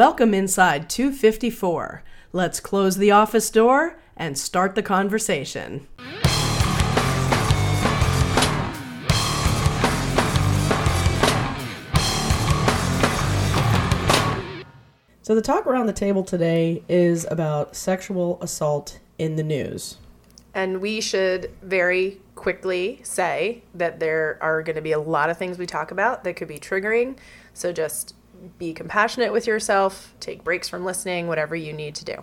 Welcome inside 254. Let's close the office door and start the conversation. So, the talk around the table today is about sexual assault in the news. And we should very quickly say that there are going to be a lot of things we talk about that could be triggering. So just be compassionate with yourself, take breaks from listening, whatever you need to do.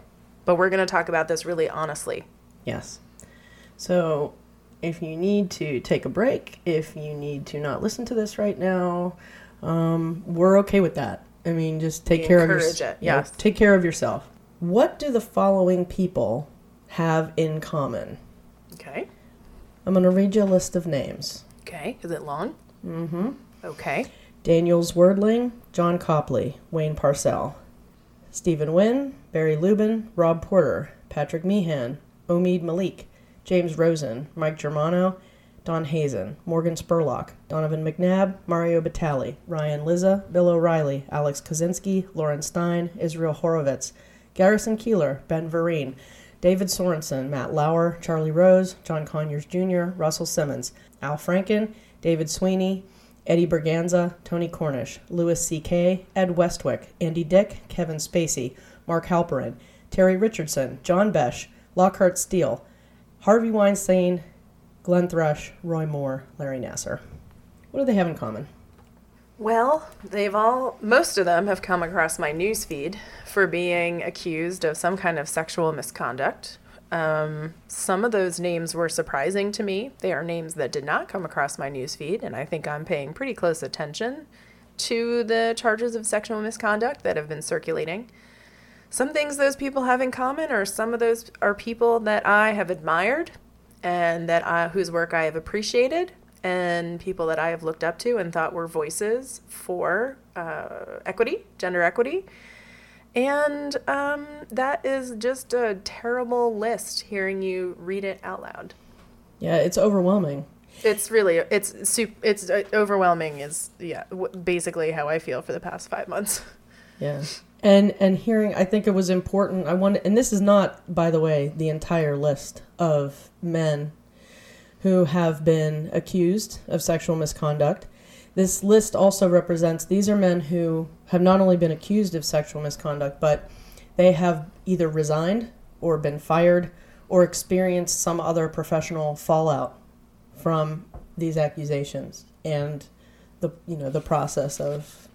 But we're going to talk about this really honestly. Yes. So if you need to take a break, if you need to not listen to this right now, um, we're okay with that. I mean, just take We care of yourself. encourage your, it, yes. take care of yourself. What do the following people have in common? Okay. I'm going to read you a list of names. Okay. Is it long? Mm-hmm. Okay. Daniels Wordling, John Copley, Wayne Pacelle, Stephen Wynn, Barry Lubin, Rob Porter, Patrick Meehan, Omid Malik, James Rosen, Mike Germano, Don Hazen, Morgan Spurlock, Donovan McNabb, Mario Batali, Ryan Lizza, Bill O'Reilly, Alex Kozinski, Lorin Stein, Israel Horovitz, Garrison Keillor, Ben Vereen, David Sorensen, Matt Lauer, Charlie Rose, John Conyers Jr., Russell Simmons, Al Franken, David Sweeney, Eddie Berganza, Tony Cornish, Louis C.K., Ed Westwick, Andy Dick, Kevin Spacey, Mark Halperin, Terry Richardson, John Besh, Lockhart Steele, Harvey Weinstein, Glenn Thrush, Roy Moore, Larry Nassar. What do they have in common? Well, they've all, most of them have come across my newsfeed for being accused of some kind of sexual misconduct. Um, some of those names were surprising to me. They are names that did not come across my newsfeed, and I think I'm paying pretty close attention to the charges of sexual misconduct that have been circulating. Some things those people have in common are some of those are people that I have admired and that I, whose work I have appreciated and people that I have looked up to and thought were voices for uh, equity, gender equity. And um, that is just a terrible list hearing you read it out loud. Yeah, it's overwhelming. It's really it's super, it's uh, overwhelming is yeah w- basically how I feel for the past 5 months. Yeah. And and hearing I think it was important I wanted and this is not by the way the entire list of men who have been accused of sexual misconduct. This list also represents these are men who have not only been accused of sexual misconduct but they have either resigned or been fired or experienced some other professional fallout from these accusations and the you know the process of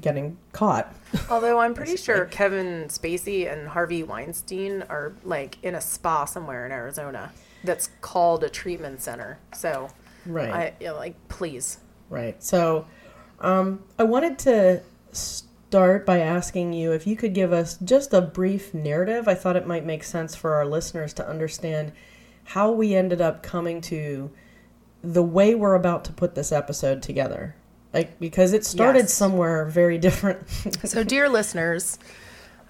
getting caught. Although I'm pretty sure Kevin Spacey and Harvey Weinstein are like in a spa somewhere in Arizona that's called a treatment center. So Right. I you know, like please. Right. So, um, I wanted to start by asking you if you could give us just a brief narrative. I thought it might make sense for our listeners to understand how we ended up coming to the way we're about to put this episode together. Like, because it started Yes. somewhere very different. So dear listeners,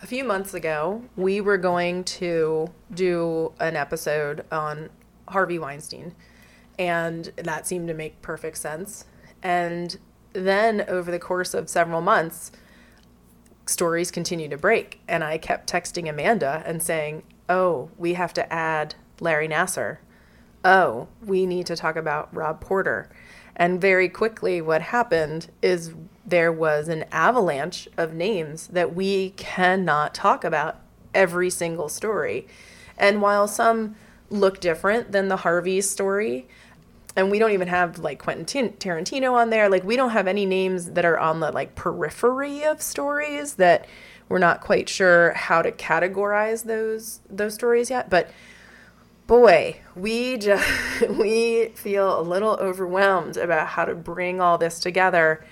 a few months ago, we were going to do an episode on Harvey Weinstein, and that seemed to make perfect sense. And then over the course of several months, stories continued to break, and I kept texting Amanda and saying, "Oh, we have to add Larry Nassar. Oh, we need to talk about Rob Porter." And very quickly, what happened is there was an avalanche of names that we cannot talk about every single story. And while some look different than the Harvey story, and we don't even have like Quentin Tin- Tarantino on there, like we don't have any names that are on the like periphery of stories that we're not quite sure how to categorize those those stories yet, but boy, we just we feel a little overwhelmed about how to bring all this together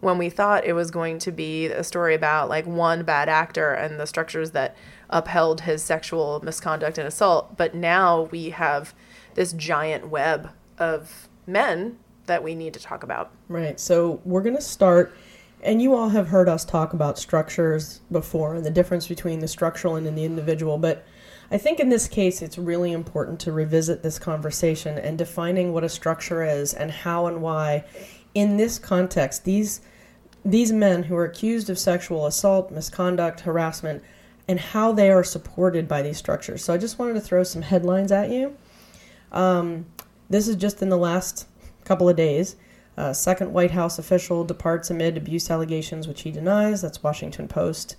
when we thought it was going to be a story about like one bad actor and the structures that upheld his sexual misconduct and assault, but now we have this giant web of men that we need to talk about. Right. So we're going to start, and you all have heard us talk about structures before and the difference between the structural and the individual. But I think in this case, it's really important to revisit this conversation and defining what a structure is and how and why, in this context, these these men who are accused of sexual assault, misconduct, harassment, and how they are supported by these structures. So I just wanted to throw some headlines at you. Um, this is just in the last couple of days. Uh, second White House official departs amid abuse allegations, which he denies. That's Washington Post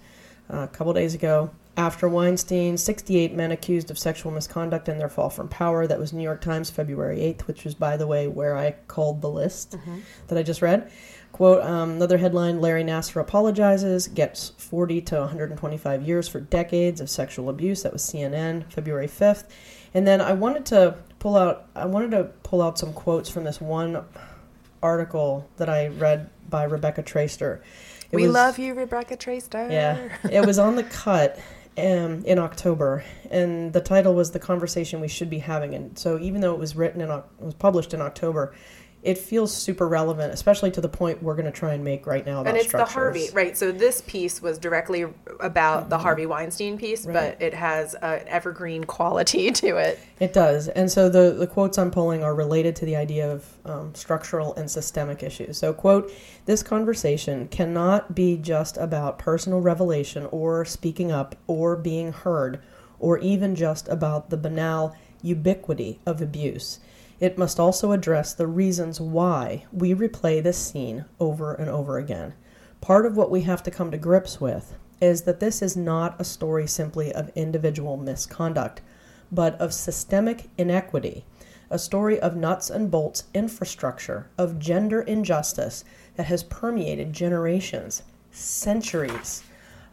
uh, a couple days ago. After Weinstein, 68 men accused of sexual misconduct in their fall from power. That was New York Times, February 8th, which was, by the way, where I called the list mm-hmm. that I just read. Quote, um, another headline Larry Nassar apologizes, gets 40 to 125 years for decades of sexual abuse. That was CNN, February 5th. And then I wanted to pull out, I wanted to pull out some quotes from this one article that I read by Rebecca Traister. It we was, love you, Rebecca Traister. Yeah, it was on the cut um, in October, and the title was "The Conversation We Should Be Having." And so, even though it was written in, it was published in October, it feels super relevant, especially to the point we're going to try and make right now about And it's structures. the Harvey, right? So this piece was directly about mm-hmm. the Harvey Weinstein piece, right. but it has an evergreen quality to it. It does. And so the, the quotes I'm pulling are related to the idea of um, structural and systemic issues. So, quote, this conversation cannot be just about personal revelation or speaking up or being heard or even just about the banal ubiquity of abuse. It must also address the reasons why we replay this scene over and over again. Part of what we have to come to grips with is that this is not a story simply of individual misconduct, but of systemic inequity, a story of nuts and bolts infrastructure, of gender injustice that has permeated generations, centuries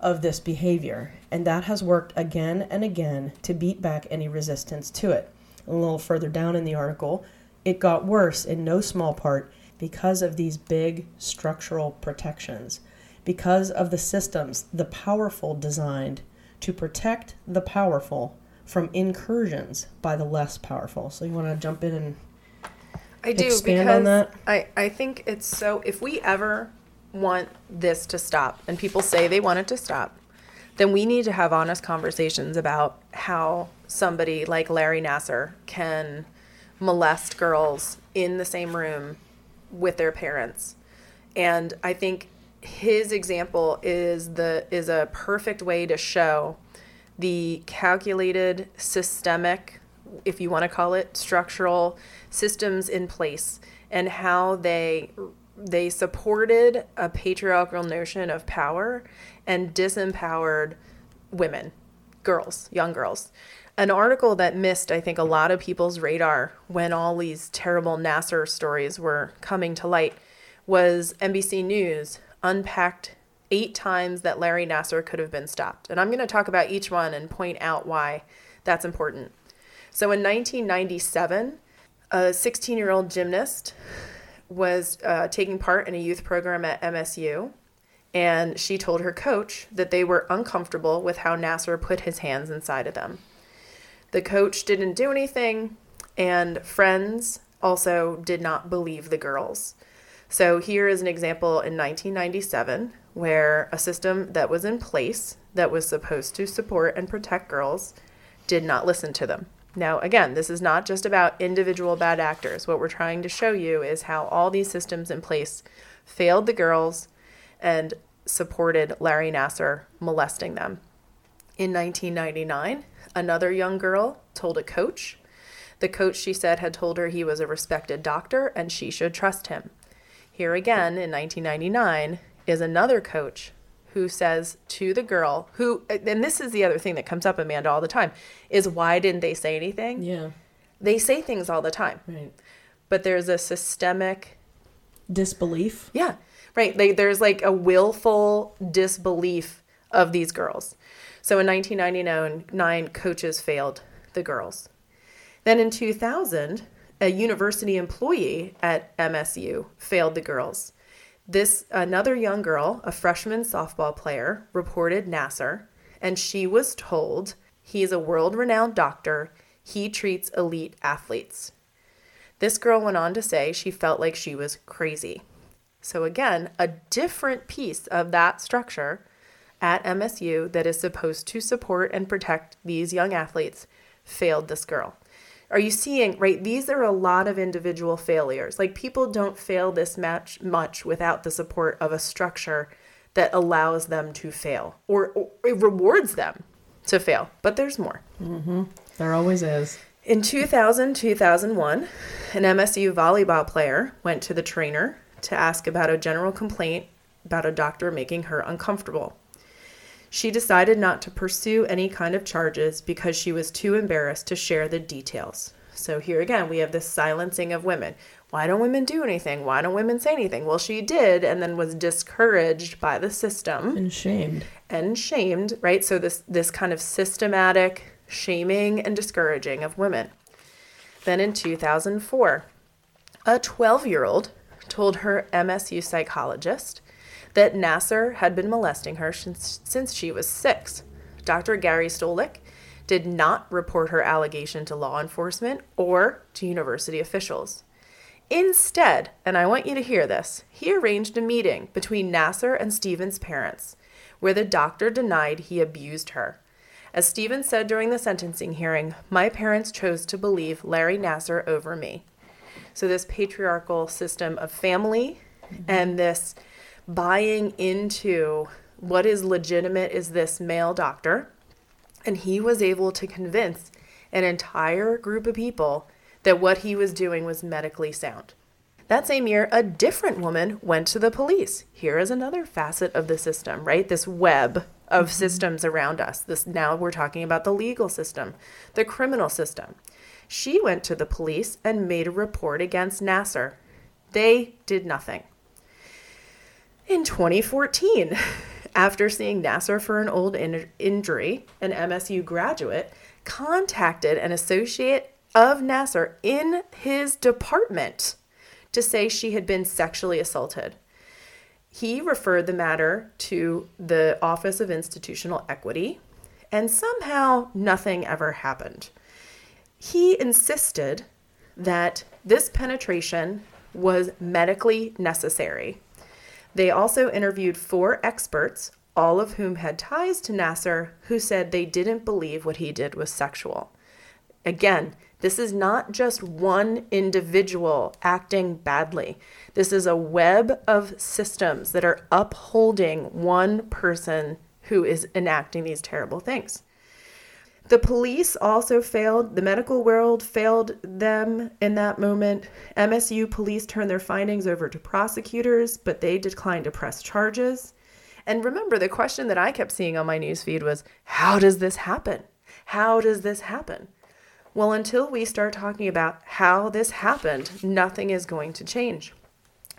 of this behavior, and that has worked again and again to beat back any resistance to it a little further down in the article, it got worse in no small part because of these big structural protections, because of the systems the powerful designed to protect the powerful from incursions by the less powerful. So you want to jump in and I do expand because on that? I, I think it's so if we ever want this to stop and people say they want it to stop, then we need to have honest conversations about how somebody like Larry Nassar can molest girls in the same room with their parents. And I think his example is the is a perfect way to show the calculated systemic if you want to call it structural systems in place and how they they supported a patriarchal notion of power and disempowered women girls young girls an article that missed, I think, a lot of people's radar when all these terrible Nassar stories were coming to light was NBC News unpacked eight times that Larry Nassar could have been stopped. And I'm going to talk about each one and point out why that's important. So in 1997, a 16 year old gymnast was uh, taking part in a youth program at MSU. And she told her coach that they were uncomfortable with how Nassar put his hands inside of them. The coach didn't do anything, and friends also did not believe the girls. So here is an example in 1997 where a system that was in place that was supposed to support and protect girls did not listen to them. Now, again, this is not just about individual bad actors. What we're trying to show you is how all these systems in place failed the girls and supported Larry Nassar molesting them. In 1999, Another young girl told a coach. The coach, she said, had told her he was a respected doctor and she should trust him. Here again, in 1999, is another coach who says to the girl, who, and this is the other thing that comes up, Amanda, all the time, is why didn't they say anything? Yeah. They say things all the time. Right. But there's a systemic disbelief. Yeah. Right. Like there's like a willful disbelief of these girls. So in 1999, coaches failed the girls. Then in 2000, a university employee at MSU failed the girls. This another young girl, a freshman softball player, reported Nassar, and she was told he's a world-renowned doctor. He treats elite athletes. This girl went on to say she felt like she was crazy. So again, a different piece of that structure at MSU that is supposed to support and protect these young athletes failed this girl. Are you seeing, right? These are a lot of individual failures. Like people don't fail this match much without the support of a structure that allows them to fail or, or it rewards them to fail. But there's more. Mm-hmm. There always is. In 2000, 2001, an MSU volleyball player went to the trainer to ask about a general complaint about a doctor making her uncomfortable. She decided not to pursue any kind of charges because she was too embarrassed to share the details. So here again, we have this silencing of women. Why don't women do anything? Why don't women say anything? Well, she did and then was discouraged by the system And shamed. and shamed, right? So this this kind of systematic shaming and discouraging of women. Then in 2004, a 12-year-old told her MSU psychologist that Nassar had been molesting her since, since she was 6. Dr. Gary Stollak did not report her allegation to law enforcement or to university officials. Instead, and I want you to hear this, he arranged a meeting between Nassar and Stephen's parents where the doctor denied he abused her. As Stephen said during the sentencing hearing, my parents chose to believe Larry Nassar over me. So, this patriarchal system of family and this buying into what is legitimate is this male doctor. And he was able to convince an entire group of people that what he was doing was medically sound. That same year, a different woman went to the police. Here is another facet of the system, right? This web of mm-hmm. systems around us. This now we're talking about the legal system, the criminal system. She went to the police and made a report against Nassar. They did nothing. In 2014, after seeing Nassar for an old in- injury, an MSU graduate contacted an associate of Nassar in his department to say she had been sexually assaulted. He referred the matter to the Office of Institutional Equity, and somehow nothing ever happened. He insisted that this penetration was medically necessary. They also interviewed four experts, all of whom had ties to Nassar, who said they didn't believe what he did was sexual. Again, this is not just one individual acting badly. This is a web of systems that are upholding one person who is enacting these terrible things. The police also failed, the medical world failed them in that moment. MSU police turned their findings over to prosecutors, but they declined to press charges. And remember, the question that I kept seeing on my newsfeed was how does this happen? How does this happen? Well, until we start talking about how this happened, nothing is going to change.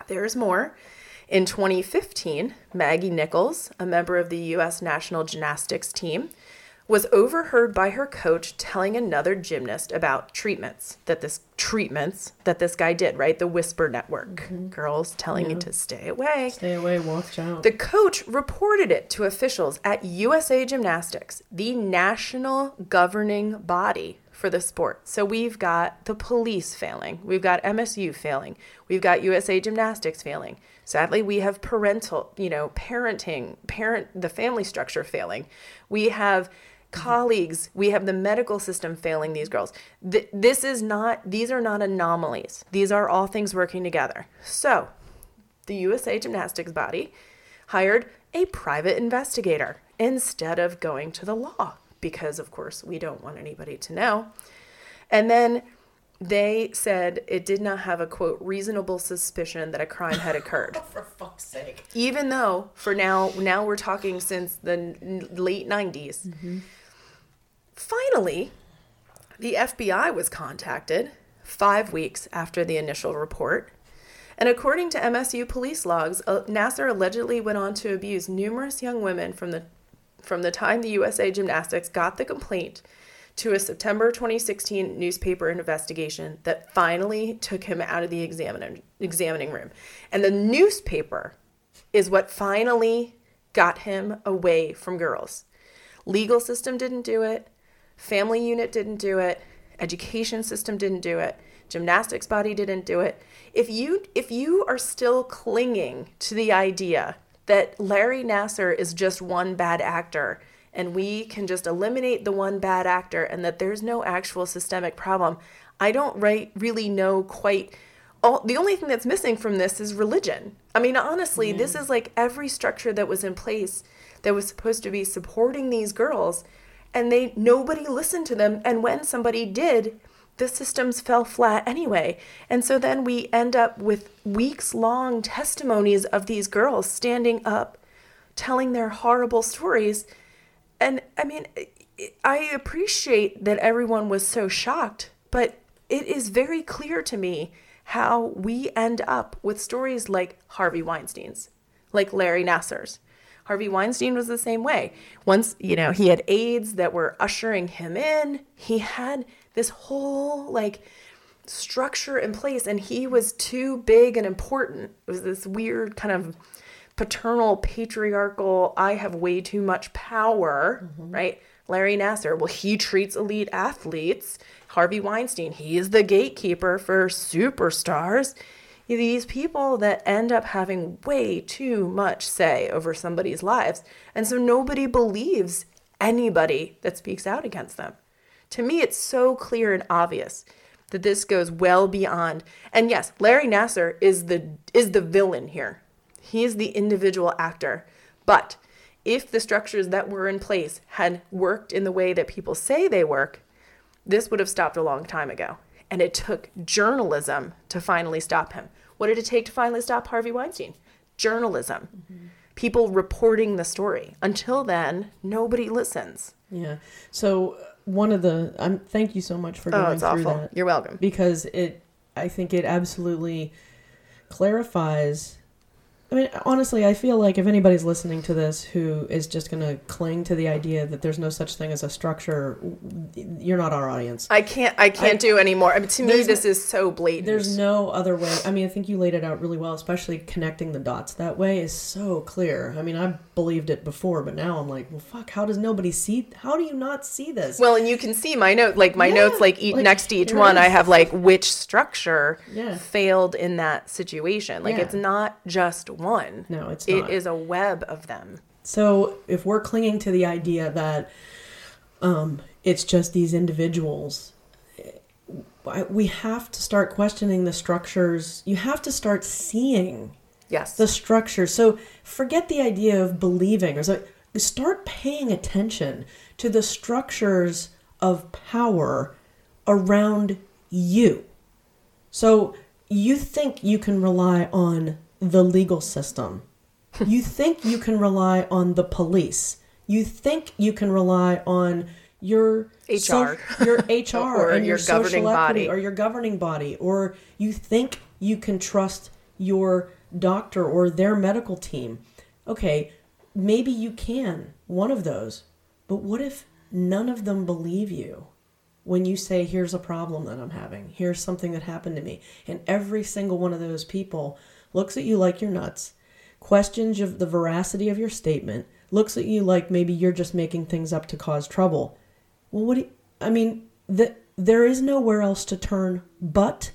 There's more. In 2015, Maggie Nichols, a member of the U.S. national gymnastics team, was overheard by her coach telling another gymnast about treatments that this treatments that this guy did, right? The whisper network. Mm-hmm. Girls telling you to stay away. Stay away, watch out. The coach reported it to officials at USA Gymnastics, the national governing body for the sport. So we've got the police failing, we've got MSU failing, we've got USA Gymnastics failing. Sadly, we have parental, you know, parenting, parent, the family structure failing. We have colleagues, we have the medical system failing these girls. Th- this is not, these are not anomalies. These are all things working together. So, the USA Gymnastics body hired a private investigator instead of going to the law because, of course, we don't want anybody to know. And then they said it did not have a quote reasonable suspicion that a crime had occurred For fuck's sake. even though for now now we're talking since the n- late 90s finally the fbi was contacted five weeks after the initial report and according to msu police logs uh, nassar allegedly went on to abuse numerous young women from the from the time the usa gymnastics got the complaint to a September 2016 newspaper investigation that finally took him out of the examiner, examining room. And the newspaper is what finally got him away from girls. Legal system didn't do it, family unit didn't do it, education system didn't do it, gymnastics body didn't do it. If you if you are still clinging to the idea that Larry Nassar is just one bad actor and we can just eliminate the one bad actor and that there's no actual systemic problem, I don't right, really know quite. All, the only thing that's missing from this is religion. I mean, honestly, this is like every structure that was in place that was supposed to be supporting these girls, and they nobody listened to them. And when somebody did, the systems fell flat anyway. And so then we end up with weeks long testimonies of these girls standing up, telling their horrible stories. And I mean, I appreciate that everyone was so shocked, but it is very clear to me how we end up with stories like Harvey Weinstein's, like Larry Nassar's. Harvey Weinstein was the same way. Once, you know, he had aides that were ushering him in, he had this whole like structure in place and he was too big and important. It was this weird kind of paternal patriarchal I have way too much power, mm-hmm. right? Larry Nassar, well he treats elite athletes. Harvey Weinstein, he is the gatekeeper for superstars. These people that end up having way too much say over somebody's lives. And so nobody believes anybody that speaks out against them. To me, it's so clear and obvious that this goes well beyond. And yes, Larry Nassar is the is the villain here. He is the individual actor. But if the structures that were in place had worked in the way that people say they work, this would have stopped a long time ago. And it took journalism to finally stop him. What did it take to finally stop Harvey Weinstein? Journalism. Mm-hmm. People reporting the story. Until then, nobody listens. Yeah. So one of the I'm thank you so much for going oh, it's through awful. that. You're welcome. Because it I think it absolutely clarifies I mean, honestly, I feel like if anybody's listening to this who is just going to cling to the idea that there's no such thing as a structure, you're not our audience. I can't. I can't I, do anymore. I mean, to me, this is so blatant. There's no other way. I mean, I think you laid it out really well. Especially connecting the dots that way is so clear. I mean, I believed it before, but now I'm like, well, fuck. How does nobody see? How do you not see this? Well, and you can see my note. Like my yeah, notes, like, each, like next to each one, I have like which structure yeah. failed in that situation. Like yeah. it's not just one. No, it's not. It is a web of them. So if we're clinging to the idea that um, it's just these individuals, we have to start questioning the structures. You have to start seeing yes the structure. So forget the idea of believing or so start paying attention to the structures of power around you. So you think you can rely on the legal system. you think you can rely on the police. You think you can rely on your HR, so, your HR, or and your, your governing body, or your governing body, or you think you can trust your doctor or their medical team. Okay, maybe you can one of those, but what if none of them believe you? when you say, Here's a problem that I'm having, here's something that happened to me. And every single one of those people looks at you like you're nuts, questions the veracity of your statement, looks at you like maybe you're just making things up to cause trouble. Well, what do you, I mean, the, there is nowhere else to turn but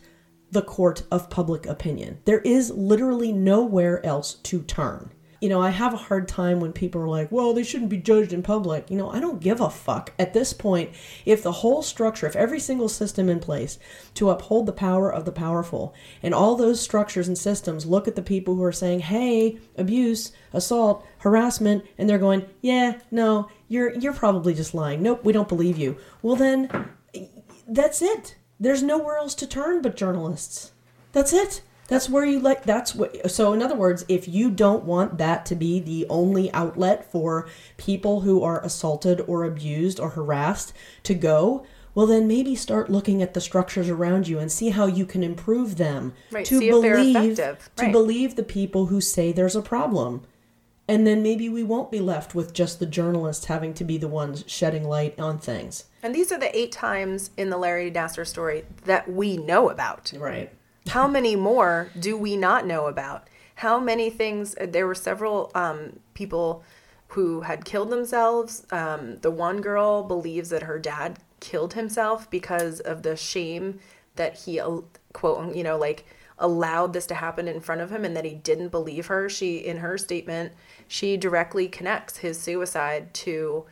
the court of public opinion. There is literally nowhere else to turn you know, I have a hard time when people are like, well, they shouldn't be judged in public. You know, I don't give a fuck. At this point, if the whole structure, if every single system in place to uphold the power of the powerful, and all those structures and systems look at the people who are saying, hey, abuse, assault, harassment, and they're going, yeah, no, you're you're probably just lying. Nope, we don't believe you. Well then that's it. There's nowhere else to turn but journalists. That's it. That's where you like that's what so in other words, if you don't want that to be the only outlet for people who are assaulted or abused or harassed to go, well then maybe start looking at the structures around you and see how you can improve them right, to believe right. to believe the people who say there's a problem. And then maybe we won't be left with just the journalists having to be the ones shedding light on things. And these are the eight times in the Larry Nassar story that we know about. Right. How many more do we not know about? How many things? Uh, there were several um, people who had killed themselves. Um, the one girl believes that her dad killed himself because of the shame that he quote you know like allowed this to happen in front of him and that he didn't believe her she in her statement she directly connects his suicide to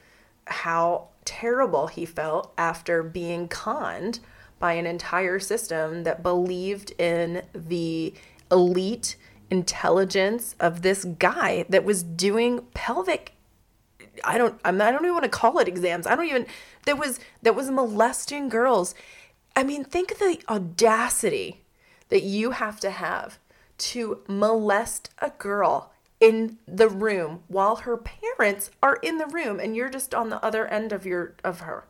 how terrible he felt after being conned by an entire system that believed in the elite intelligence of this guy that was doing pelvic I don't I'm I don't even want to call it exams. I don't even that was that was molesting girls. I mean, think of the audacity that you have to have to molest a girl in the room while her parents are in the room and you're just on the other end of your of her.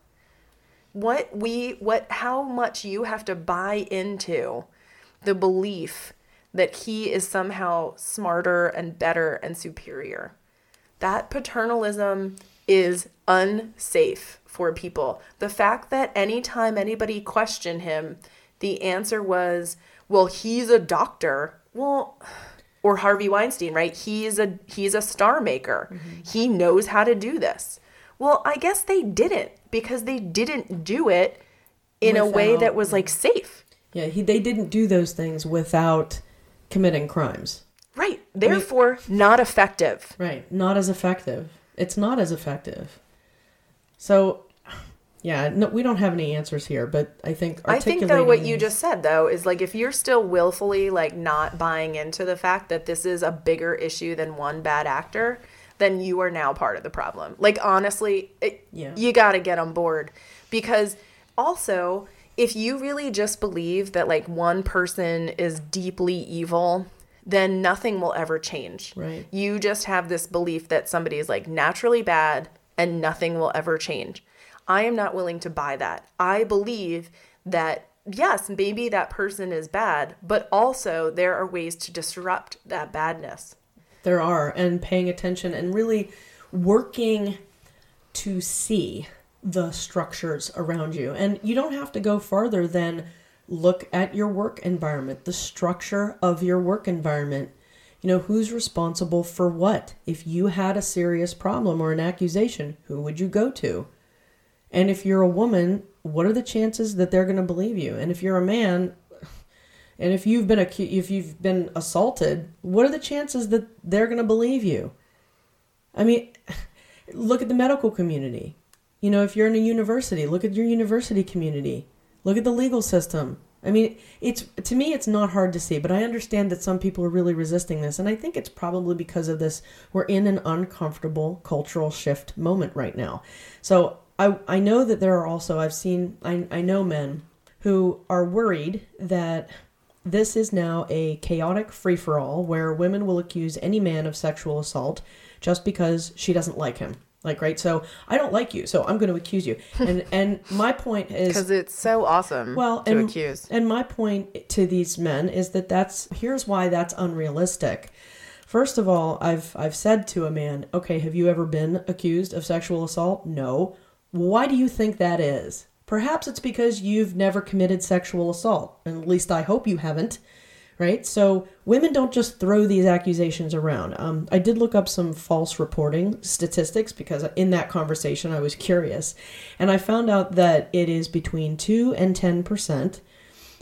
What we what how much you have to buy into the belief that he is somehow smarter and better and superior. That paternalism is unsafe for people. The fact that anytime anybody questioned him the answer was well he's a doctor well or Harvey Weinstein, right? He's a he's a star maker. Mm-hmm. He knows how to do this. Well, I guess they didn't because they didn't do it in without, a way that was like safe. Yeah, he, they didn't do those things without committing crimes. Right. Therefore, I mean, not effective. Right. Not as effective. It's not as effective. So yeah, no, we don't have any answers here, but I think I think though what you just said though is like if you're still willfully like not buying into the fact that this is a bigger issue than one bad actor, then you are now part of the problem. Like honestly, it, yeah. you got to get on board because also if you really just believe that like one person is deeply evil then nothing will ever change. Right. You just have this belief that somebody is like naturally bad and nothing will ever change. I am not willing to buy that. I believe that yes, maybe that person is bad, but also there are ways to disrupt that badness. There are, and paying attention and really working to see the structures around you. And you don't have to go farther than look at your work environment, the structure of your work environment. You know, who's responsible for what? If you had a serious problem or an accusation, who would you go to? And if you're a woman, what are the chances that they're going to believe you? And if you're a man, and if you've been acu- if you've been assaulted, what are the chances that they're going to believe you? I mean, look at the medical community. You know, if you're in a university, look at your university community. Look at the legal system. I mean, it's to me it's not hard to see, but I understand that some people are really resisting this, and I think it's probably because of this. We're in an uncomfortable cultural shift moment right now. So I, I know that there are also, I've seen, I, I know men who are worried that this is now a chaotic free for all where women will accuse any man of sexual assault just because she doesn't like him. Like, right? So I don't like you, so I'm going to accuse you. And and my point is because it's so awesome. Well, to and, accuse. And my point to these men is that that's here's why that's unrealistic. First of all, I've I've said to a man, okay, have you ever been accused of sexual assault? No. Why do you think that is? Perhaps it's because you've never committed sexual assault. And at least I hope you haven't. Right? So women don't just throw these accusations around. Um, I did look up some false reporting statistics because in that conversation I was curious. And I found out that it is between 2 and 10%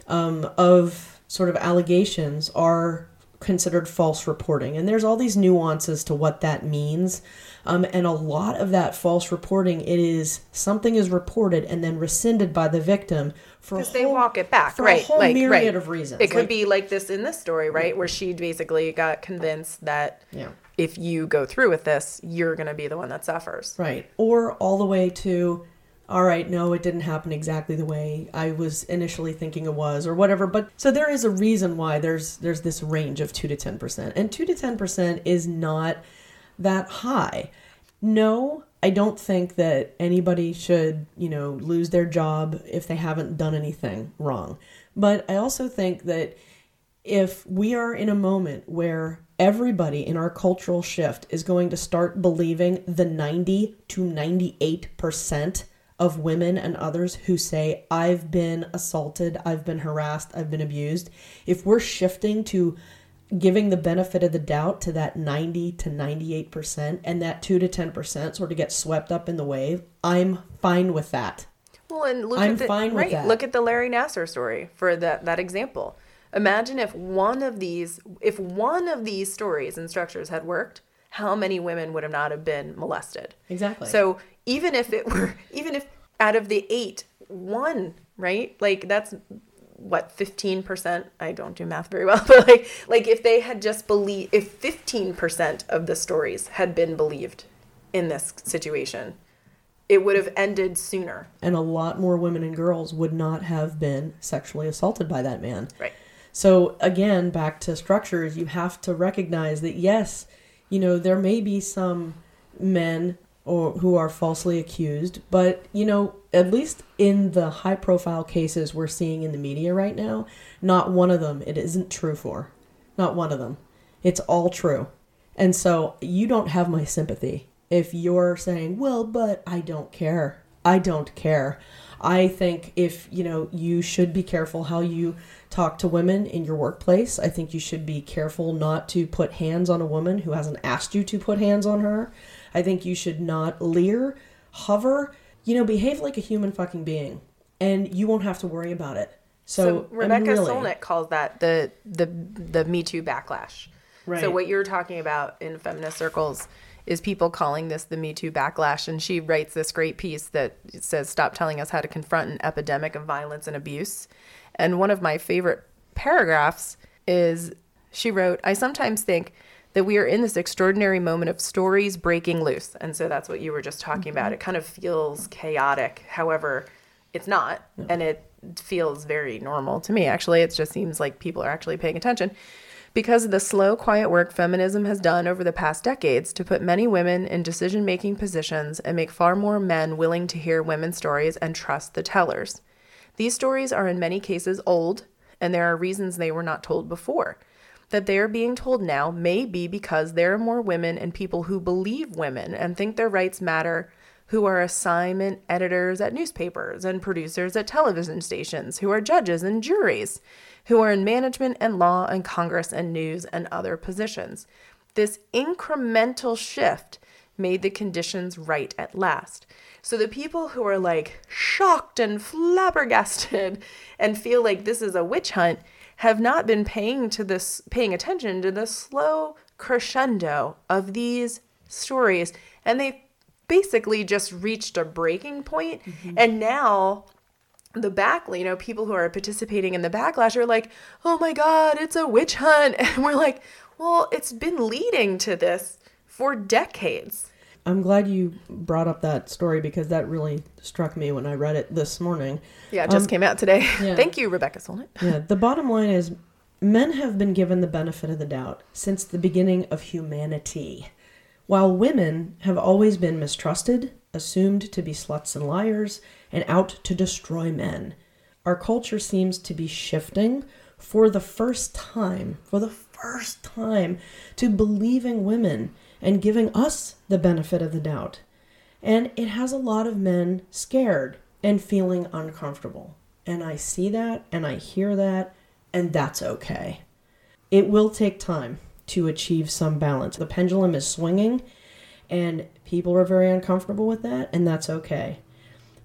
um, of sort of allegations are considered false reporting. And there's all these nuances to what that means. Um, and a lot of that false reporting, it is something is reported and then rescinded by the victim for because they walk it back, for right? A whole like, myriad right. of reasons. It could like, be like this in this story, right, where she basically got convinced that yeah. if you go through with this, you're going to be the one that suffers, right? Or all the way to all right, no, it didn't happen exactly the way I was initially thinking it was, or whatever. But so there is a reason why there's there's this range of two to ten percent, and two to ten percent is not that high. No, I don't think that anybody should, you know, lose their job if they haven't done anything wrong. But I also think that if we are in a moment where everybody in our cultural shift is going to start believing the 90 to 98% of women and others who say, I've been assaulted, I've been harassed, I've been abused, if we're shifting to giving the benefit of the doubt to that 90 to 98% and that 2 to 10% sort of get swept up in the wave, I'm fine with that. Well, and look I'm at the, fine with that. Look at the Larry Nassar story for that that example. Imagine if one of these if one of these stories and structures had worked, how many women would have not have been molested? Exactly. So even if it were, even if out of the eight, one, right? Like that's what 15% i don't do math very well but like like if they had just believed if 15% of the stories had been believed in this situation it would have ended sooner. And a lot more women and girls would not have been sexually assaulted by that man. right. So again, back to structures, you have to recognize that yes, you know, there may be some men or who are falsely accused, but you know, at least in the high profile cases we're seeing in the media right now, not one of them it isn't true for. Not one of them. It's all true. And so you don't have my sympathy if you're saying, "Well, but I don't care." I don't care. I think if, you know, you should be careful how you talk to women in your workplace. I think you should be careful not to put hands on a woman who hasn't asked you to put hands on her. I think you should not leer, hover, you know, behave like a human fucking being and you won't have to worry about it. So, So, I mean, Rebecca really. Solnit calls that the the the Me Too backlash. Right. So what you're talking about in feminist circles is people calling this the Me Too backlash, and she writes this great piece that says, "Stop telling us how to confront an epidemic of violence and abuse." And one of my favorite paragraphs is she wrote, "I sometimes think." That we are in this extraordinary moment of stories breaking loose. And so that's what you were just talking about. Mm-hmm. It kind of feels chaotic. However, it's not. And it feels very normal to me, actually. It just seems like people are actually paying attention. Because of the slow, quiet work feminism has done over the past decades to put many women in decision making positions and make far more men willing to hear women's stories and trust the tellers. These stories are in many cases old, and there are reasons they were not told before. That they are being told now may be because there are more women and people who believe women and think their rights matter, who are assignment editors at newspapers and producers at television stations, who are judges and juries, who are in management and law and Congress and news and other positions. This incremental shift made the conditions right at last. So the people who are like shocked and flabbergasted and feel like this is a witch hunt have not been paying to this paying attention to the slow crescendo of these stories. And they basically just reached a breaking point. point and now the back you know people who are participating in the backlash are like oh my god it's a witch hunt. And we're like well it's been leading to this for decades I'm glad you brought up that story because that really struck me when I read it this morning. yeah it just um, came out today yeah. thank you rebecca solnit Yeah, the bottom line is men have been given the benefit of the doubt since the beginning of humanity, while women have always been mistrusted, assumed to be sluts and liars, and out to destroy men. Our culture seems to be shifting for the first time, for the first time, to believing women and giving us the benefit of the doubt. And it has a lot of men scared and feeling uncomfortable. And I see that and I hear that, and that's okay. It will take time to achieve some balance. The pendulum is swinging, and people are very uncomfortable with that, and that's okay.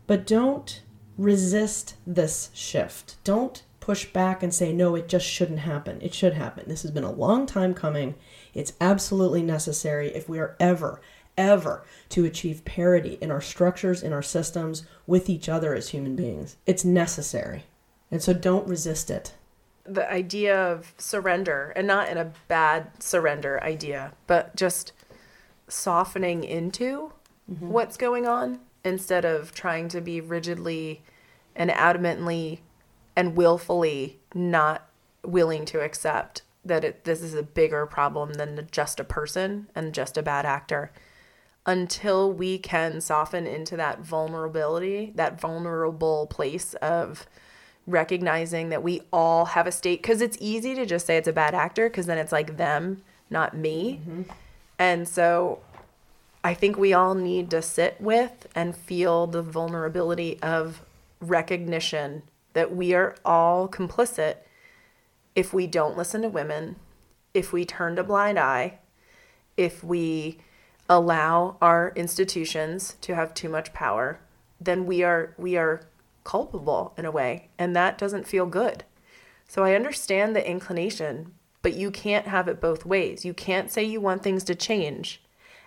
But don't resist this shift. Don't push back and say, no, it just shouldn't happen. It should happen. This has been a long time coming. It's absolutely necessary if we are ever, ever to achieve parity in our structures, in our systems, with each other as human beings. It's necessary. And so don't resist it. the idea of surrender and not in a bad surrender idea but just softening into mm-hmm. what's going on instead of trying to be rigidly and adamantly and willfully not willing to accept that it, this is a bigger problem than just a person and just a bad actor until we can soften into that vulnerability, that vulnerable place of recognizing that we all have a state because it's easy to just say it's a bad actor because then it's like them, not me. Mm-hmm. And so I think we all need to sit with and feel the vulnerability of recognition that we are all complicit if we don't listen to women, if we turn a blind eye, if we allow our institutions to have too much power, then we are we are culpable in a way, and that doesn't feel good. So I understand the inclination, but you can't have it both ways. You can't say you want things to change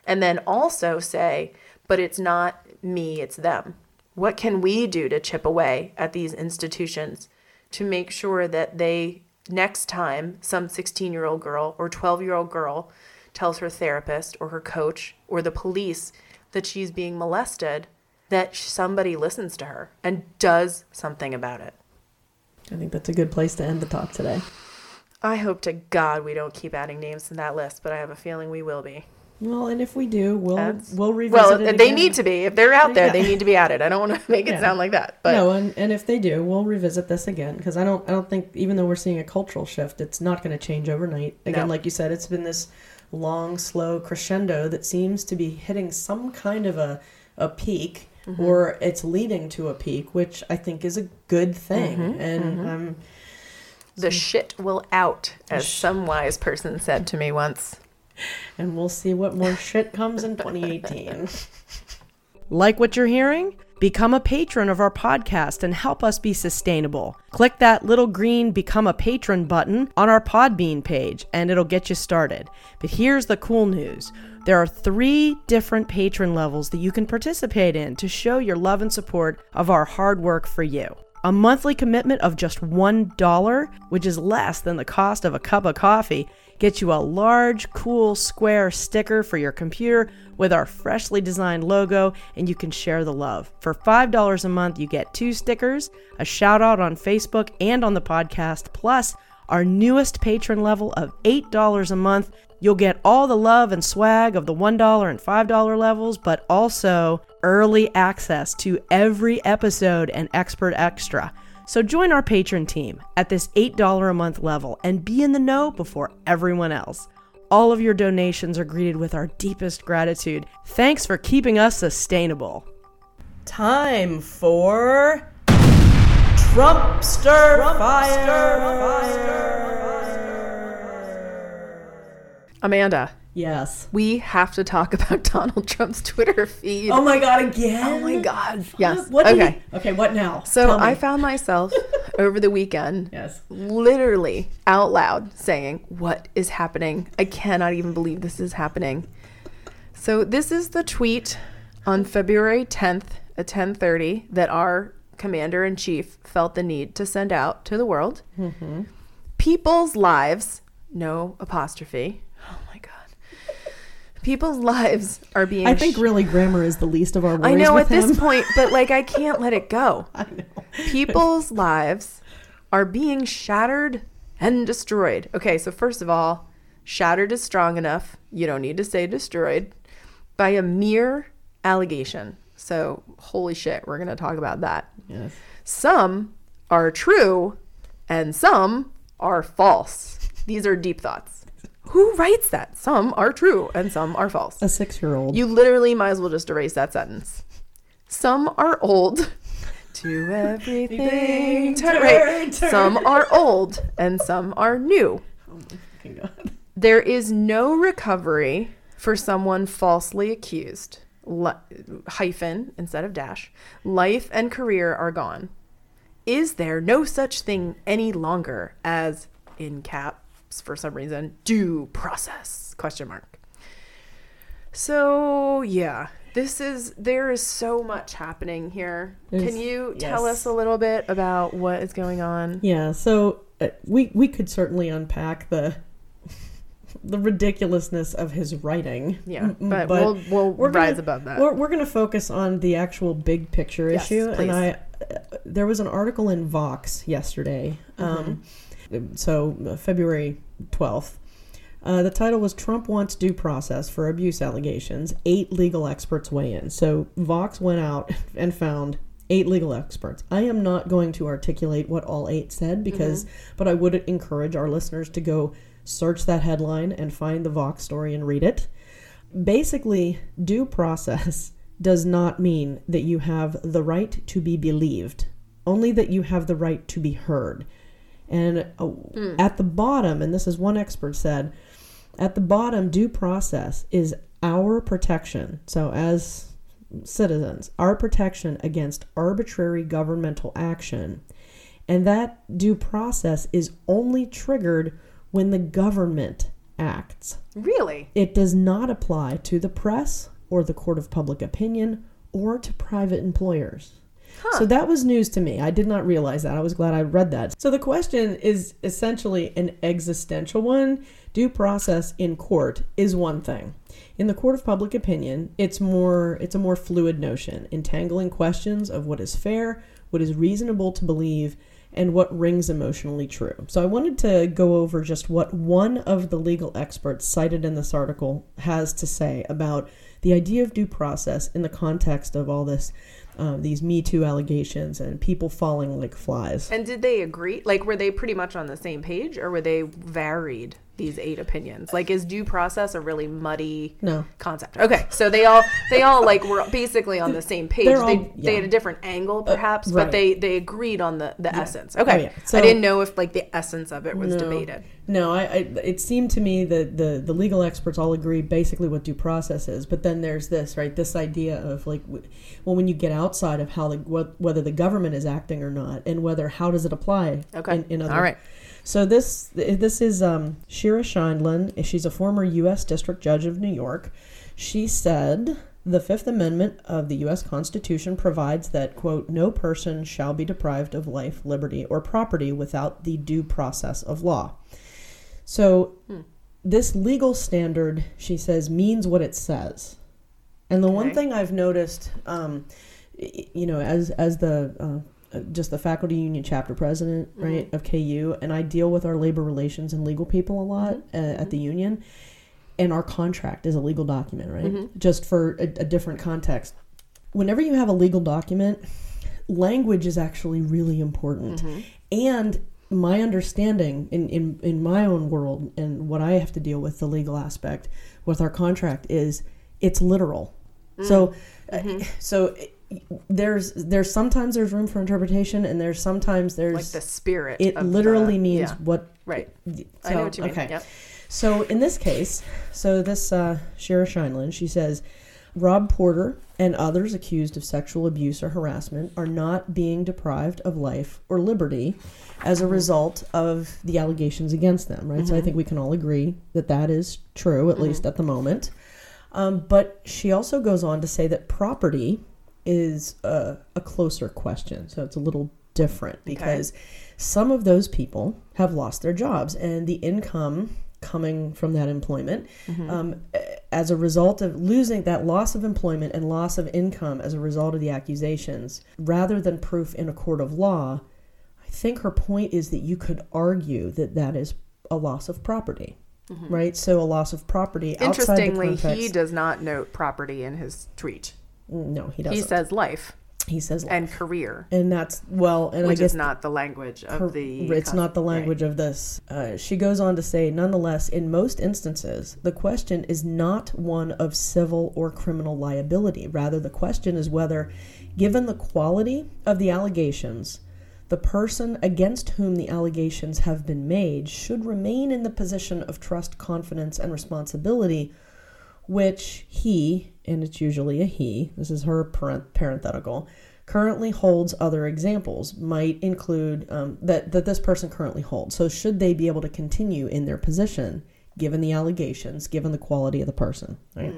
and then also say, but it's not me, it's them. What can we do to chip away at these institutions to make sure that they, next time some 16 year old girl or 12 year old girl tells her therapist or her coach or the police that she's being molested, that somebody listens to her and does something about it? I think that's a good place to end the talk today. I hope to God we don't keep adding names to that list, but I have a feeling we will be. Well, and if we do, we'll That's- we'll revisit it. Well, it. they again. need to be. If they're out there, Yeah. they need to be added. I don't want to make it Yeah. sound like that, but no, and, and if they do, we'll revisit this again because I don't I don't think even though we're seeing a cultural shift, it's not going to change overnight. Again, No. like you said, it's been this long, slow crescendo that seems to be hitting some kind of a a peak, Mm-hmm. or it's leading to a peak, which I think is a good thing. Mm-hmm. And um, the shit will out, as some wise person said to me once. And we'll see what more shit comes in 2018. Like what you're hearing? Become a patron of our podcast and help us be sustainable. Click that little green Become a Patron button on our Podbean page and it'll get you started. But here's the cool news there are three different patron levels that you can participate in to show your love and support of our hard work for you. A monthly commitment of just $1, which is less than the cost of a cup of coffee, gets you a large, cool square sticker for your computer with our freshly designed logo, and you can share the love. For $5 a month, you get two stickers, a shout out on Facebook and on the podcast, plus our newest patron level of $8 a month. You'll get all the love and swag of the $1 and $5 levels, but also early access to every episode and expert extra. So join our patron team at this $8 a month level and be in the know before everyone else. All of your donations are greeted with our deepest gratitude. Thanks for keeping us sustainable. Time for Trumpster, Fire. Amanda, Yes. we have to talk about Donald Trump's Twitter feed. Oh my god, again? Oh my God. Yes. What okay. he- okay, what now? So. I found myself over the weekend Yes. literally out loud saying, What is happening? I cannot even believe this is happening. So this is the tweet on February 10th at 10:30 that our commander in chief felt the need to send out to the world. Mm-hmm. People's lives, no apostrophe. People's lives are being I think sh- really grammar is the least of our worries I know at this point, but like I can't let it go. I know. People's lives are being shattered and destroyed. Okay, so first of all, shattered is strong enough. You don't need to say destroyed by a mere allegation. So, holy shit, we're going to talk about that. Yes. Some are true and some are false. These are deep thoughts. Who writes that? Some are true and some are false. A six-year-old. You literally might as well just erase that sentence. Some are old. To everything turn. Right. Some are old and some are new. Oh Fucking God. There is no recovery for someone falsely accused. Li- hyphen instead of dash. Life and career are gone. Is there no such thing any longer as in caps for some reason due process? Question mark. So yeah, this is there is so much happening here. There's- Can you tell us a little bit about what is going on? Yeah, so uh, we we could certainly unpack the the ridiculousness of his writing. Yeah, but, but we'll we'll we're rise gonna- above that. We're, we're going to focus on the actual big picture Yes, issue, please. and I uh, there was an article in Vox yesterday, um, Mm-hmm. So uh, February twelfth. Uh, the title was Trump wants due process for abuse allegations. Eight legal experts weigh in. So Vox went out and found eight legal experts. I am not going to articulate what all eight said because, but I would encourage our listeners to go search that headline and find the Vox story and read it. Basically, due process does not mean that you have the right to be believed, only that you have the right to be heard. And uh, at the bottom, and this is one expert said, at the bottom, due process is our protection. So, as citizens, our protection against arbitrary governmental action. And that due process is only triggered when the government acts. really? It does not apply to the press or the court of public opinion or to private employers. So that was news to me. I did not realize that. I was glad I read that. So the question is essentially an existential one. Due process in court is one thing. In the court of public opinion, it's more it's a more fluid notion, entangling questions of what is fair, what is reasonable to believe, and what rings emotionally true. So I wanted to go over just what one of the legal experts cited in this article has to say about the idea of due process in the context of all this um, these Me Too allegations and people falling like flies. And did they agree? Like, were they pretty much on the same page, or were they varied? These eight opinions. Like, is due process a really muddy No. concept? Okay, so they all they all like were basically on the same page. They're they, all- they had a different angle, uh, perhaps, right. but they they agreed on the the essence. Oh, okay, Oh, yeah. So- I didn't know if like the essence of it was No. debated. No, I, I it seemed to me that the the legal experts all agree basically what due process is, but then there's this right this idea of like well when you get outside of how the what, whether the government is acting or not, and whether how does it apply? Okay, In, in other, all right. So this this is um, Shira Scheindlin. She's a former U.S. District Judge of New York. She said the Fifth Amendment of the U.S. Constitution provides that quote no person shall be deprived of life, liberty, or property without the due process of law. So this legal standard, she says, means what it says. And the one thing I've noticed, um, you know, as as the uh, just the faculty union chapter president, mm-hmm. right, of KU, and I deal with our labor relations and legal people a lot mm-hmm. uh, at the mm-hmm. union, and our contract is a legal document, right? Just for a, a different context. Whenever you have a legal document, language is actually really important, and my understanding in, in, in my own world and what I have to deal with the legal aspect with our contract is it's literal. So, uh, so there's there's sometimes there's room for interpretation, and there's sometimes there's Like the spirit. it literally the- means yeah. what Right. so, I know what you mean. Okay. Yep. So in this case, so this uh, Shira Scheindlin, she says, Rob Porter and others accused of sexual abuse or harassment are not being deprived of life or liberty as a result of the allegations against them, right? So I think we can all agree that that is true, at least at the moment. Um, but she also goes on to say that property is a, a closer question. So it's a little different because some of those people have lost their jobs and the income coming from that employment um, as a result of losing that loss of employment and loss of income as a result of the accusations rather than proof in a court of law i think her point is that you could argue that that is a loss of property right so a loss of property outside the Interestingly, he does not note property in his tweet. No he doesn't He says life he says and career, and that's well and i guess is not the language of the. it's not the right. language of this. Uh, she goes on to say, nonetheless, in most instances, the question is not one of civil or criminal liability. Rather, the question is whether, given the quality of the allegations, the person against whom the allegations have been made should remain in the position of trust, confidence, and responsibility which he, and it's usually a he, this is her parenthetical, currently holds other examples, might include um, that, that this person currently holds. So, should they be able to continue in their position given the allegations, given the quality of the person? Right?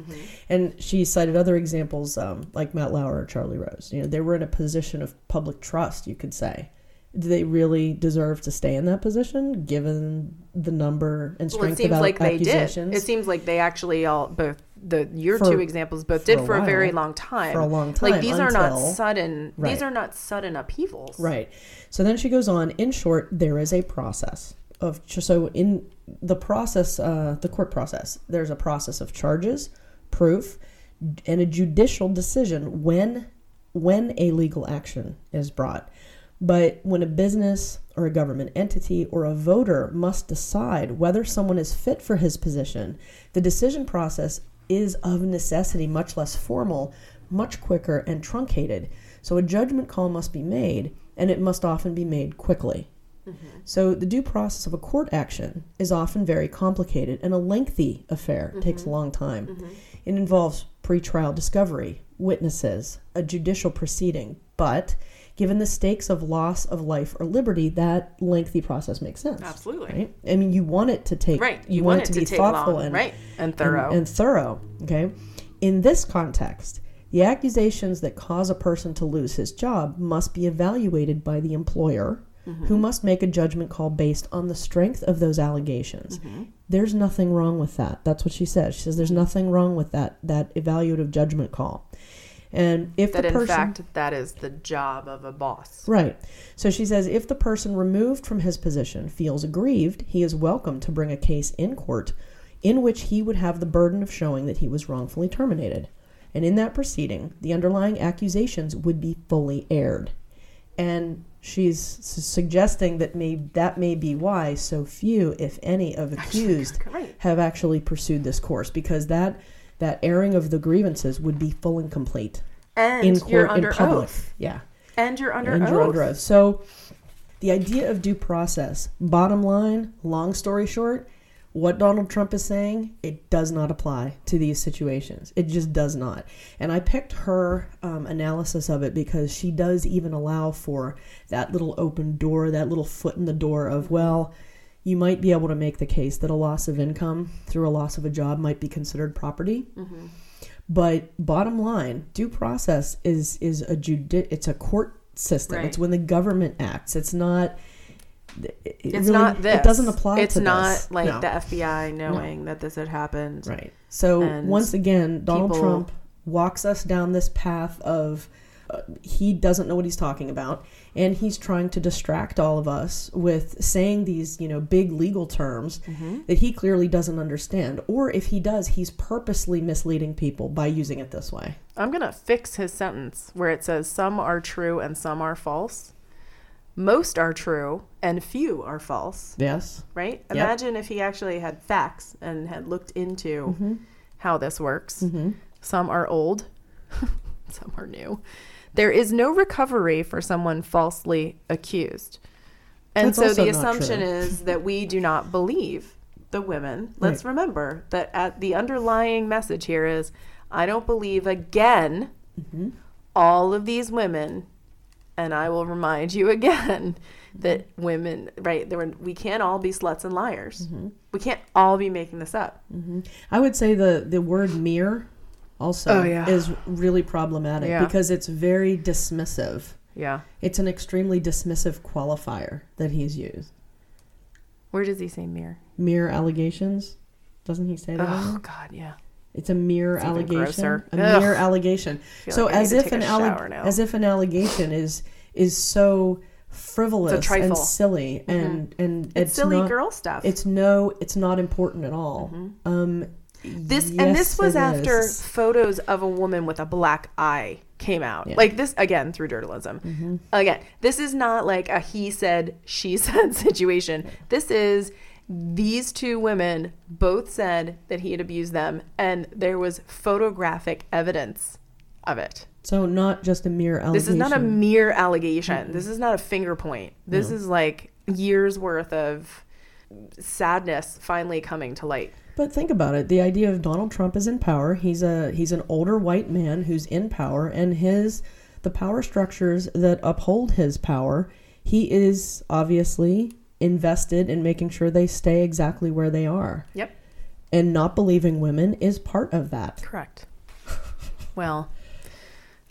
And she cited other examples um, like Matt Lauer or Charlie Rose. You know, they were in a position of public trust, you could say. Do they really deserve to stay in that position given the number and Well, strength it seems of like they did. accusations? It seems like they actually all both the your For- two examples both did a for a very long time. For a long time. Like these are not sudden. Right. These are not sudden upheavals. Right. So then she goes on. In short, there is a process of so in the process, uh, the court process. There's a process of charges, proof, and a judicial decision when when a legal action is brought. But when a business or a government entity or a voter must decide whether someone is fit for his position, the decision process is of necessity much less formal, much quicker, and truncated. So a judgment call must be made, and it must often be made quickly. Mm-hmm. So the due process of a court action is often very complicated and a lengthy affair. It takes a long time. Mm-hmm. It involves pretrial discovery, witnesses, a judicial proceeding, but given the stakes of loss of life or liberty, that lengthy process makes sense. Absolutely. Right? I mean, you want it to take Right. You, want, it to, be thoughtful long, and right and and- thorough. and, thorough. Okay, In this context, the accusations that cause a person to lose his job must be evaluated by the employer, who must make a judgment call based on the strength of those allegations. There's nothing wrong with that. That's what she says. She says there's nothing wrong with that that evaluative judgment call. And if That the in fact that is the job of a boss. Right. So she says if the person removed from his position feels aggrieved, he is welcome to bring a case in court in which he would have the burden of showing that he was wrongfully terminated. And in that proceeding, the underlying accusations would be fully aired. And she's suggesting that may that may be why so few, if any, of accused Right. have actually pursued this course because that that airing of the grievances would be full and complete And in you're court in public. oath. Yeah And you're under and oath. you're under oath. So, the idea of due process, bottom line, long story short, what Donald Trump is saying, it does not apply to these situations. It just does not. And I picked her um, analysis of it because she does even allow for that little open door, that little foot in the door of, well, you might be able to make the case that a loss of income through a loss of a job might be considered property. But bottom line, due process is is a judi- it's a court system. Right. It's when the government acts. It's not. it- it It's really- not this. It doesn't apply It's to not this. like No. the FBI knowing that this had happened. Right. So And once again, Donald people- Trump walks us down this path of uh, he doesn't know what he's talking about, and he's trying to distract all of us with saying these, you know, big legal terms Mm-hmm. that he clearly doesn't understand. Or if he does, he's purposely misleading people by using it this way. I'm going to fix his sentence where it says some are true and some are false. Most are true and few are false, Yes. right? Yep. Imagine if he actually had facts and had looked into how this works. Some are old, some are new. There is no recovery for someone falsely accused. And That's so the assumption true. is that we do not believe the women. Let's remember that at the underlying message here is I don't believe again Mm-hmm. all of these women and I will remind you again that women right there were, we can't all be sluts and liars. Mm-hmm. We can't all be making this up. I would say the the word mere also Oh, yeah. is really problematic Yeah. because it's very dismissive. Yeah. It's an extremely dismissive qualifier that he's used. Where does he say mere? Mere allegations? Doesn't he say that? Oh god, yeah. It's a mere It's allegation. A Ugh. mere allegation. So like as if an alleg- as if an allegation is is so frivolous and silly and and It's, it's, silly not, girl stuff. It's no, it's not important at all. Um, This and this was after is. photos of a woman with a black eye came out. Yeah. Like this again through journalism. Mm-hmm. Again, this is not like a he said she said situation. This is these two women both said that he had abused them and there was photographic evidence of it. So not just a mere allegation. This is not a mere allegation. This is not a finger point. This is like years worth of sadness finally coming to light. But think about it. The idea of Donald Trump is in power. He's a he's an older white man who's in power and his the power structures that uphold his power, he is obviously invested in making sure they stay exactly where they are. Yep. And not believing women is part of that. Correct. Well,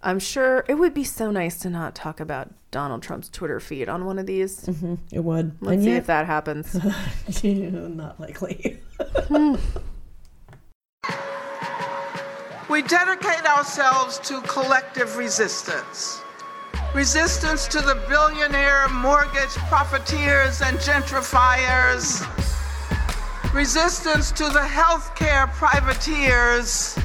I'm sure it would be so nice to not talk about Donald Trump's Twitter feed on one of these. hmm It would. Let's and see yet, if that happens. not likely. We dedicate ourselves to collective resistance. Resistance to the billionaire mortgage profiteers and gentrifiers. Resistance to the healthcare privateers.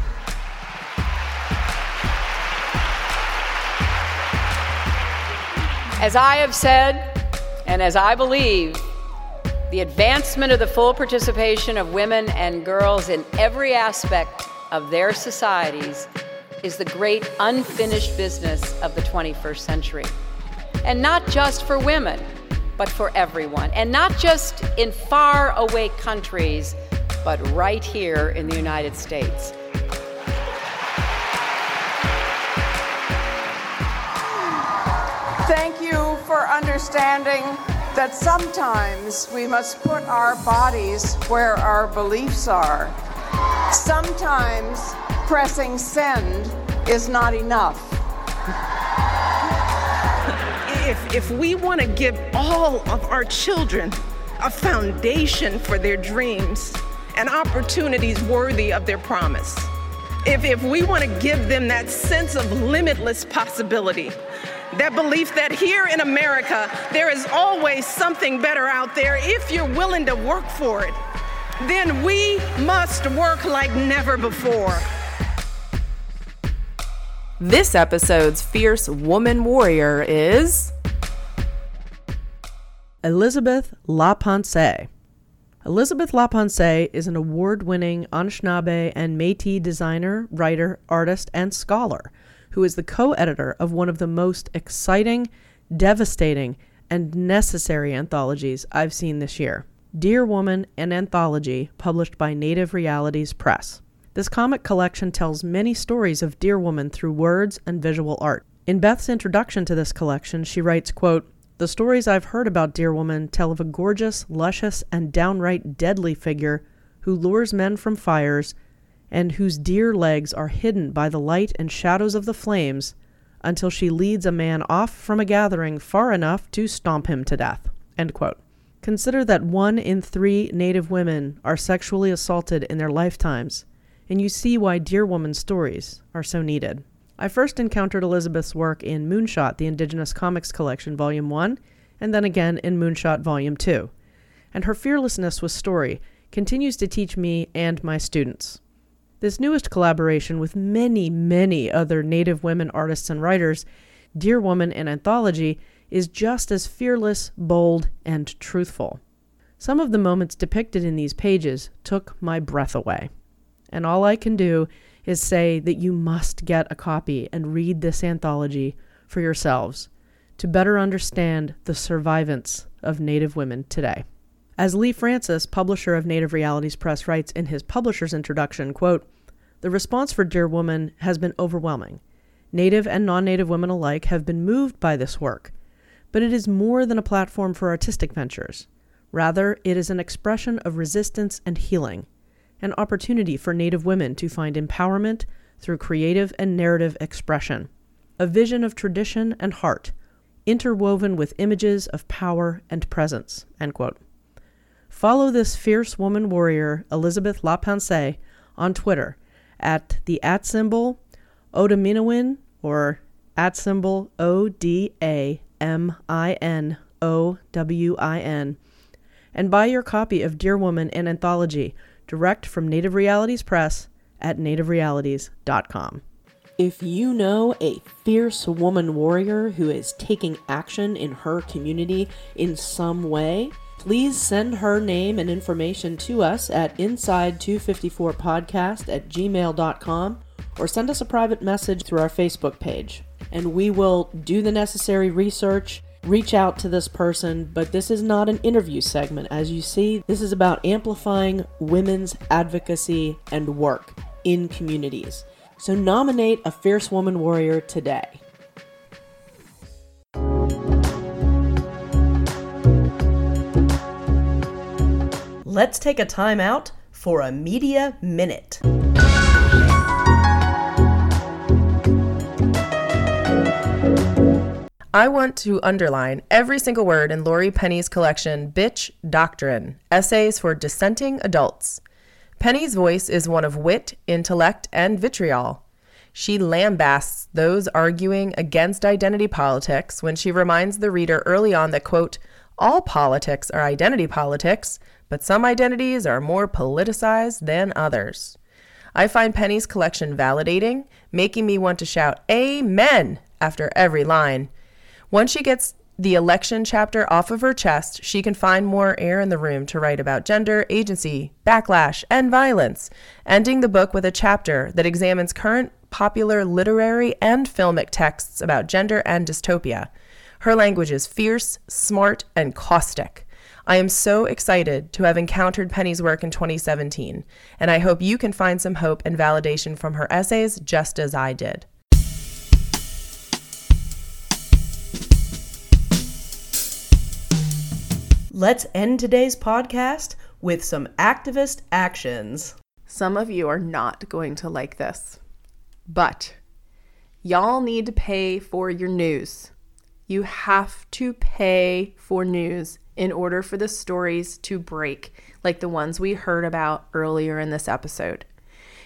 As I have said, and as I believe, the advancement of the full participation of women and girls in every aspect of their societies is the great unfinished business of the 21st century. And not just for women, but for everyone. And not just in far away countries, but right here in the United States. Thank you for understanding that sometimes we must put our bodies where our beliefs are. Sometimes pressing send is not enough. If, if we want to give all of our children a foundation for their dreams and opportunities worthy of their promise, if, if we want to give them that sense of limitless possibility, that belief that here in America, there is always something better out there if you're willing to work for it, then we must work like never before. This episode's fierce woman warrior is Elizabeth LaPensée. Elizabeth LaPensée is an award winning Anishinaabe and Metis designer, writer, artist, and scholar who is the co editor of one of the most exciting, devastating, and necessary anthologies I've seen this year Deer Woman, an anthology published by Native Realities Press. This comic collection tells many stories of Deer Woman through words and visual art. In Beth's introduction to this collection, she writes, quote, the stories I've heard about Deer Woman tell of a gorgeous, luscious, and downright deadly figure who lures men from fires and whose deer legs are hidden by the light and shadows of the flames until she leads a man off from a gathering far enough to stomp him to death. Consider that one in three Native women are sexually assaulted in their lifetimes, and you see why Deer Woman stories are so needed. I first encountered Elizabeth's work in Moonshot, the Indigenous Comics Collection, Volume 1, and then again in Moonshot, Volume 2. And her fearlessness with story continues to teach me and my students. This newest collaboration with many, many other Native women artists and writers, Deer Woman and Anthology, is just as fearless, bold, and truthful. Some of the moments depicted in these pages took my breath away. And all I can do is say that you must get a copy and read this anthology for yourselves to better understand the survivance of Native women today. As Lee Francis, publisher of Native Realities Press, writes in his publisher's introduction, quote, the response for Deer Woman has been overwhelming. Native and non Native women alike have been moved by this work, but it is more than a platform for artistic ventures. Rather, it is an expression of resistance and healing an opportunity for Native women to find empowerment through creative and narrative expression, a vision of tradition and heart, interwoven with images of power and presence. Follow this fierce woman warrior, Elizabeth LaPensée, on Twitter at the at symbol Odaminowin or at symbol O D A M I N O W I N and buy your copy of Deer Woman an anthology direct from Native Realities Press at nativerealities.com. If you know a fierce woman warrior who is taking action in her community in some way, please send her name and information to us at inside254podcast at gmail.com or send us a private message through our Facebook page. And we will do the necessary research reach out to this person, but this is not an interview segment. As you see, this is about amplifying women's advocacy and work in communities. So nominate a fierce woman warrior today. Let's take a time out for a media minute. I want to underline every single word in Laurie Penny's collection, Bitch Doctrine Essays for Dissenting Adults. Penny's voice is one of wit, intellect, and vitriol. She lambasts those arguing against identity politics when she reminds the reader early on that, quote, all politics are identity politics, but some identities are more politicized than others. I find Penny's collection validating, making me want to shout Amen after every line. Once she gets the election chapter off of her chest, she can find more air in the room to write about gender, agency, backlash, and violence, ending the book with a chapter that examines current popular literary and filmic texts about gender and dystopia. Her language is fierce, smart, and caustic. I am so excited to have encountered Penny's work in 2017, and I hope you can find some hope and validation from her essays just as I did. Let's end today's podcast with some activist actions. some of you are not going to like this, but y'all need to pay for your news. You have to pay for news in order for the stories to break, like the ones we heard about earlier in this episode.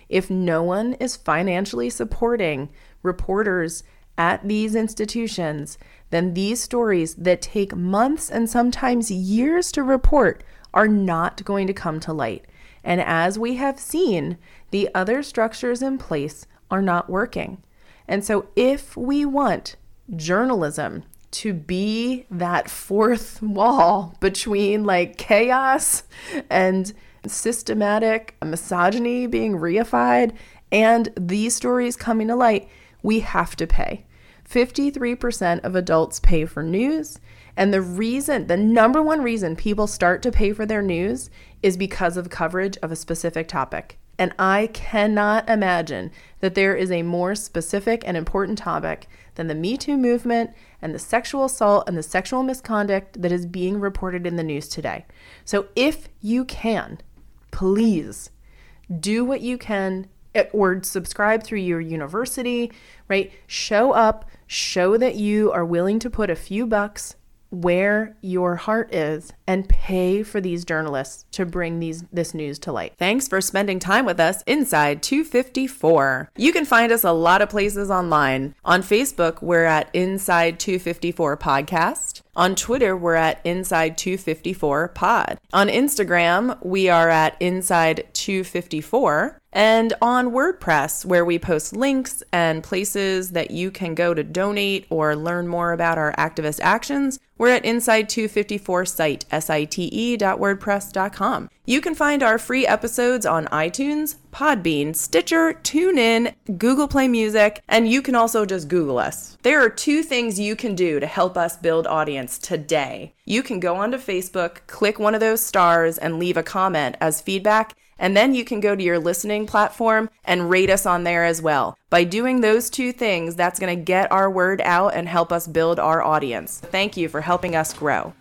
If no one is financially supporting reporters at these institutions, then these stories that take months and sometimes years to report are not going to come to light. And as we have seen, the other structures in place are not working. And so, if we want journalism to be that fourth wall between like chaos and systematic misogyny being reified and these stories coming to light, we have to pay. 53% of adults pay for news. And the reason, the number one reason people start to pay for their news is because of coverage of a specific topic. And I cannot imagine that there is a more specific and important topic than the Me Too movement and the sexual assault and the sexual misconduct that is being reported in the news today. So if you can, please do what you can eh, or subscribe through your university, right? Show up, show that you are willing to put a few bucks where your heart is and pay for these journalists to bring these this news to light. Thanks for spending time with us inside 254. You can find us a lot of places online. On Facebook, we're at Inside 254 Podcast. On Twitter, we're at Inside 254 Pod. On Instagram, we are at Inside 254. And on WordPress, where we post links and places that you can go to donate or learn more about our activist actions, we're at Inside 254 site, site.wordpress.com. You can find our free episodes on iTunes, Podbean, Stitcher, TuneIn, Google Play Music, and you can also just Google us. There are two things you can do to help us build audience today. You can go onto Facebook, click one of those stars, and leave a comment as feedback. And then you can go to your listening platform and rate us on there as well. By doing those two things, that's going to get our word out and help us build our audience. Thank you for helping us grow.